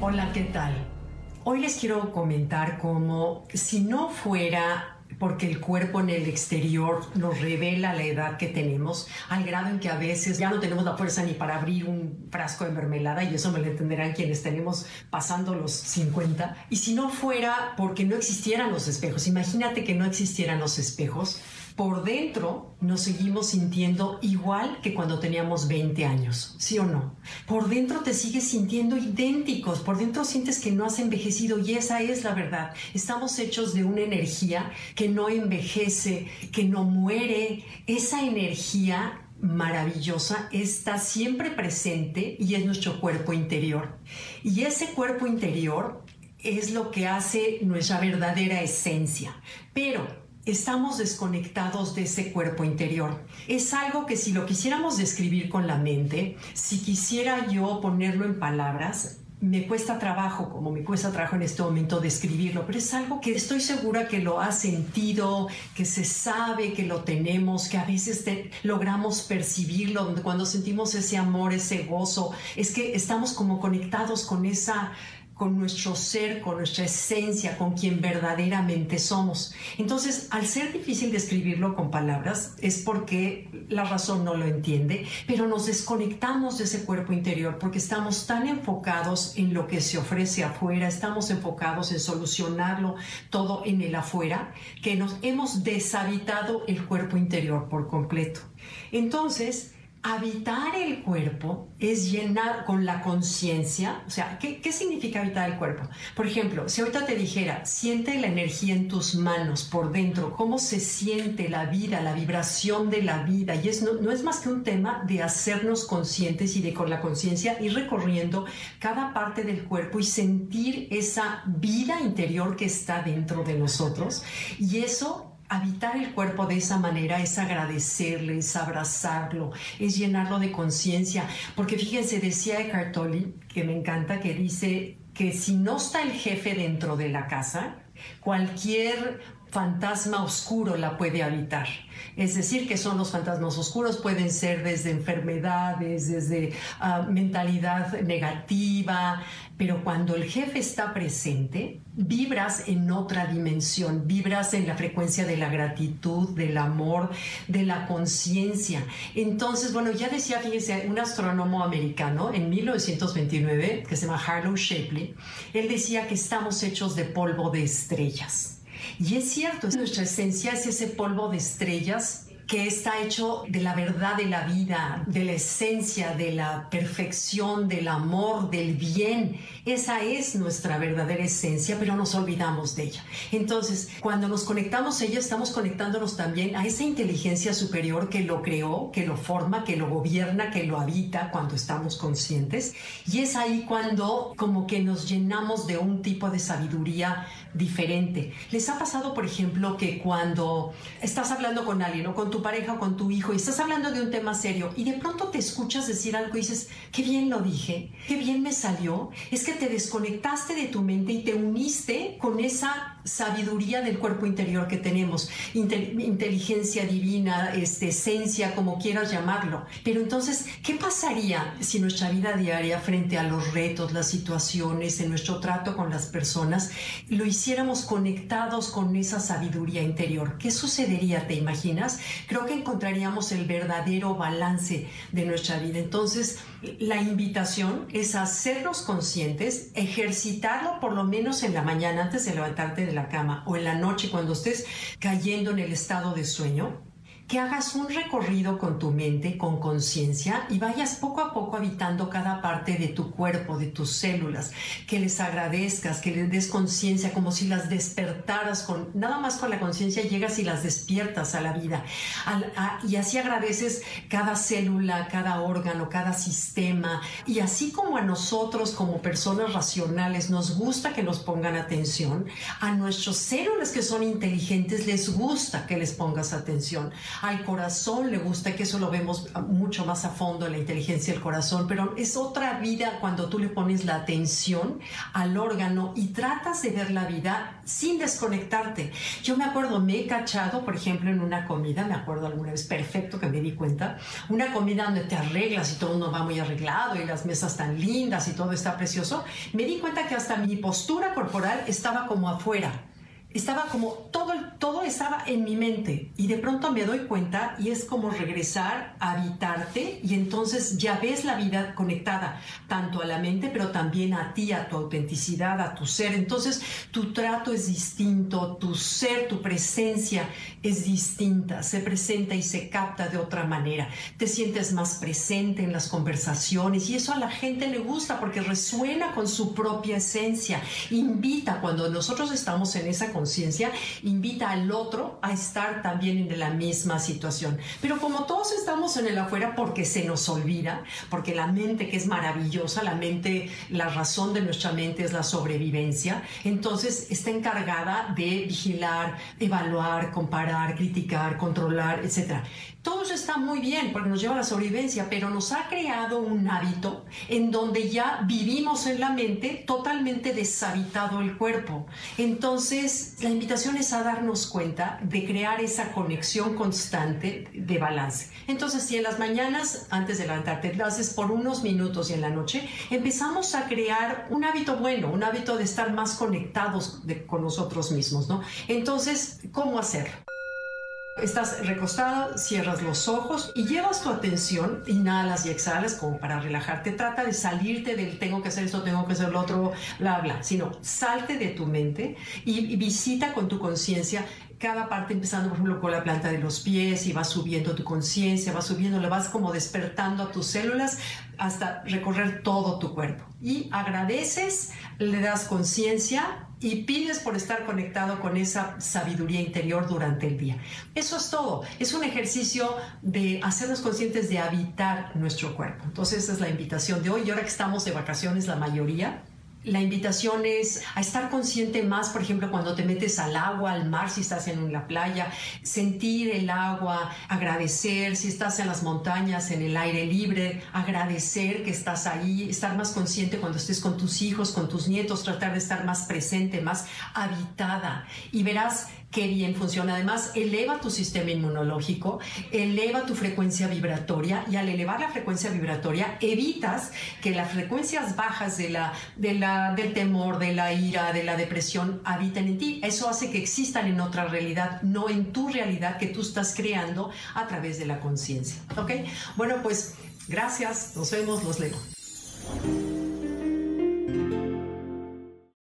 Hola, ¿qué tal? Hoy les quiero comentar cómo si no fuera porque el cuerpo en el exterior nos revela la edad que tenemos, al grado en que a veces ya no tenemos la fuerza ni para abrir un frasco de mermelada, y eso me lo entenderán quienes tenemos pasando los 50. Y si no fuera porque no existieran los espejos, imagínate que no existieran los espejos, por dentro nos seguimos sintiendo igual que cuando teníamos 20 años, ¿sí o no? Por dentro te sigues sintiendo idénticos, por dentro sientes que no has envejecido y esa es la verdad. Estamos hechos de una energía que no envejece, que no muere. Esa energía maravillosa está siempre presente y es nuestro cuerpo interior. Y ese cuerpo interior es lo que hace nuestra verdadera esencia. Pero estamos desconectados de ese cuerpo interior. Es algo que si lo quisiéramos describir con la mente, si quisiera yo ponerlo en palabras, me cuesta trabajo, como me cuesta trabajo en este momento describirlo, pero es algo que estoy segura que lo ha sentido, que se sabe que lo tenemos, que a veces logramos percibirlo, cuando sentimos ese amor, ese gozo, es que estamos como conectados con esa con nuestro ser, con nuestra esencia, con quien verdaderamente somos. Entonces, al ser difícil describirlo con palabras, es porque la razón no lo entiende, pero nos desconectamos de ese cuerpo interior porque estamos tan enfocados en lo que se ofrece afuera, estamos enfocados en solucionarlo todo en el afuera, que nos hemos deshabitado el cuerpo interior por completo. Entonces, Habitar el cuerpo es llenar con la conciencia, o sea, ¿qué, ¿qué, significa habitar el cuerpo? Por ejemplo, si ahorita te dijera, siente la energía en tus manos por dentro, cómo se siente la vida, la vibración de la vida, y es, no, no es más que un tema de hacernos conscientes y de con la conciencia ir recorriendo cada parte del cuerpo y sentir esa vida interior que está dentro de nosotros, y eso Habitar el cuerpo de esa manera es agradecerle, es abrazarlo, es llenarlo de conciencia. Porque fíjense, decía Eckhart Tolle, que me encanta, que dice que si no está el jefe dentro de la casa, cualquier fantasma oscuro la puede habitar. Es decir, que son los fantasmas oscuros, pueden ser desde enfermedades, desde ah, mentalidad negativa, pero cuando el jefe está presente, vibras en otra dimensión, vibras en la frecuencia de la gratitud, del amor, de la conciencia. Entonces, bueno, ya decía, fíjese, un astrónomo americano en 1929, que se llama Harlow Shapley, él decía que estamos hechos de polvo de estrellas. Y es cierto, nuestra esencia es ese polvo de estrellas que está hecho de la verdad de la vida, de la esencia, de la perfección, del amor, del bien. Esa es nuestra verdadera esencia, pero nos olvidamos de ella. Entonces, cuando nos conectamos a ella, estamos conectándonos también a esa inteligencia superior que lo creó, que lo forma, que lo gobierna, que lo habita cuando estamos conscientes. Y es ahí cuando como que nos llenamos de un tipo de sabiduría diferente. ¿Les ha pasado, por ejemplo, que cuando estás hablando con alguien o con tu pareja o con tu hijo y estás hablando de un tema serio y de pronto te escuchas decir algo y dices, qué bien lo dije, qué bien me salió? Es que te desconectaste de tu mente y te uniste con esa sabiduría del cuerpo interior que tenemos, inteligencia divina, este, esencia, como quieras llamarlo. Pero entonces, ¿qué pasaría si nuestra vida diaria frente a los retos, las situaciones, en nuestro trato con las personas, lo hiciéramos conectados con esa sabiduría interior? ¿Qué sucedería, te imaginas? Creo que encontraríamos el verdadero balance de nuestra vida. Entonces, la invitación es hacernos conscientes, ejercitarlo por lo menos en la mañana antes de levantarte de cama o en la noche cuando estés cayendo en el estado de sueño que hagas un recorrido con tu mente, con conciencia y vayas poco a poco habitando cada parte de tu cuerpo, de tus células, que les agradezcas, que les des conciencia, como si las despertaras con, nada más con la conciencia llegas y las despiertas a la vida. y así agradeces cada célula, cada órgano, cada sistema. Y así como a nosotros, como personas racionales, nos gusta que nos pongan atención, a nuestras células que son inteligentes les gusta que les pongas atención al corazón le gusta, que eso lo vemos mucho más a fondo, la inteligencia del corazón, pero es otra vida cuando tú le pones la atención al órgano y tratas de ver la vida sin desconectarte. Yo me acuerdo, me he cachado, por ejemplo, en una comida, me acuerdo alguna vez perfecto que me di cuenta, una comida donde te arreglas y todo uno va muy arreglado y las mesas tan lindas y todo está precioso, me di cuenta que hasta mi postura corporal estaba como afuera estaba como todo, todo estaba en mi mente y de pronto me doy cuenta y es como regresar a habitarte y entonces ya ves la vida conectada tanto a la mente pero también a ti, a tu autenticidad, a tu ser. Entonces tu trato es distinto, tu ser, tu presencia es distinta, se presenta y se capta de otra manera. Te sientes más presente en las conversaciones y eso a la gente le gusta porque resuena con su propia esencia. Invita cuando nosotros estamos en esa conciencia, invita al otro a estar también en la misma situación. Pero como todos estamos en el afuera porque se nos olvida, porque la mente que es maravillosa, la mente, la razón de nuestra mente es la sobrevivencia, entonces está encargada de vigilar, evaluar, comparar, criticar, controlar, etc. Todo eso está muy bien porque nos lleva a la sobrevivencia, pero nos ha creado un hábito en donde ya vivimos en la mente totalmente deshabitado el cuerpo. Entonces, la invitación es a darnos cuenta de crear esa conexión constante de balance. Entonces, si en las mañanas, antes de levantarte, lo haces por unos minutos y en la noche, empezamos a crear un hábito bueno, un hábito de estar más conectados con nosotros mismos. Entonces, ¿cómo hacerlo? Estás recostado, cierras los ojos y llevas tu atención, inhalas y exhalas como para relajarte. Trata de salirte del tengo que hacer esto, tengo que hacer lo otro, bla, bla, sino salte de tu mente y, visita con tu conciencia cada parte empezando, por ejemplo, con la planta de los pies y vas subiendo tu conciencia, vas subiendo, le vas como despertando a tus células hasta recorrer todo tu cuerpo. Y agradeces, le das conciencia y pides por estar conectado con esa sabiduría interior durante el día. Eso es todo. Es un ejercicio de hacernos conscientes de habitar nuestro cuerpo. Entonces esa es la invitación de hoy. Y ahora que estamos de vacaciones la mayoría, la invitación es a estar consciente más, por ejemplo, cuando te metes al agua, al mar, si estás en la playa, sentir el agua, agradecer, si estás en las montañas, en el aire libre, agradecer que estás ahí, estar más consciente cuando estés con tus hijos, con tus nietos, tratar de estar más presente, más habitada. Y verás qué bien funciona. Además, eleva tu sistema inmunológico, eleva tu frecuencia vibratoria y al elevar la frecuencia vibratoria evitas que las frecuencias bajas de la, de la, del temor, de la ira, de la depresión habiten en ti. Eso hace que existan en otra realidad, no en tu realidad que tú estás creando a través de la conciencia. ¿Ok? Bueno, pues gracias, nos vemos, los leo.